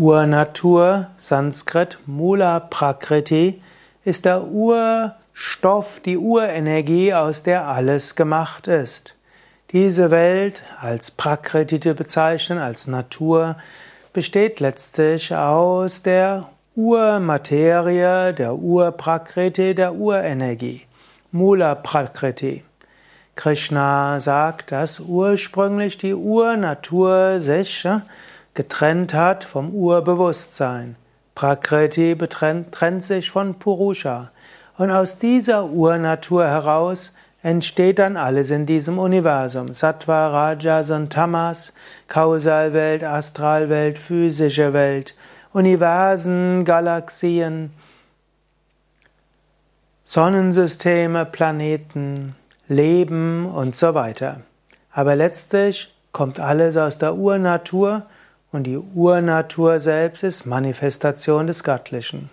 Urnatur, Sanskrit Mula Prakriti, ist der Urstoff, die Urenergie, aus der alles gemacht ist. Diese Welt als Prakriti bezeichnen, als Natur, besteht letztlich aus der Urmaterie, der Urprakriti, der Urenergie. Mula Prakriti. Krishna sagt, dass ursprünglich die Urnatur sich getrennt hat vom Urbewusstsein. Prakriti trennt sich von Purusha. Und aus dieser Urnatur heraus entsteht dann alles in diesem Universum. Sattva, Rajas und Tamas, Kausalwelt, Astralwelt, physische Welt, Universen, Galaxien, Sonnensysteme, Planeten, Leben und so weiter. Aber letztlich kommt alles aus der Urnatur und die Urnatur selbst ist Manifestation des Göttlichen.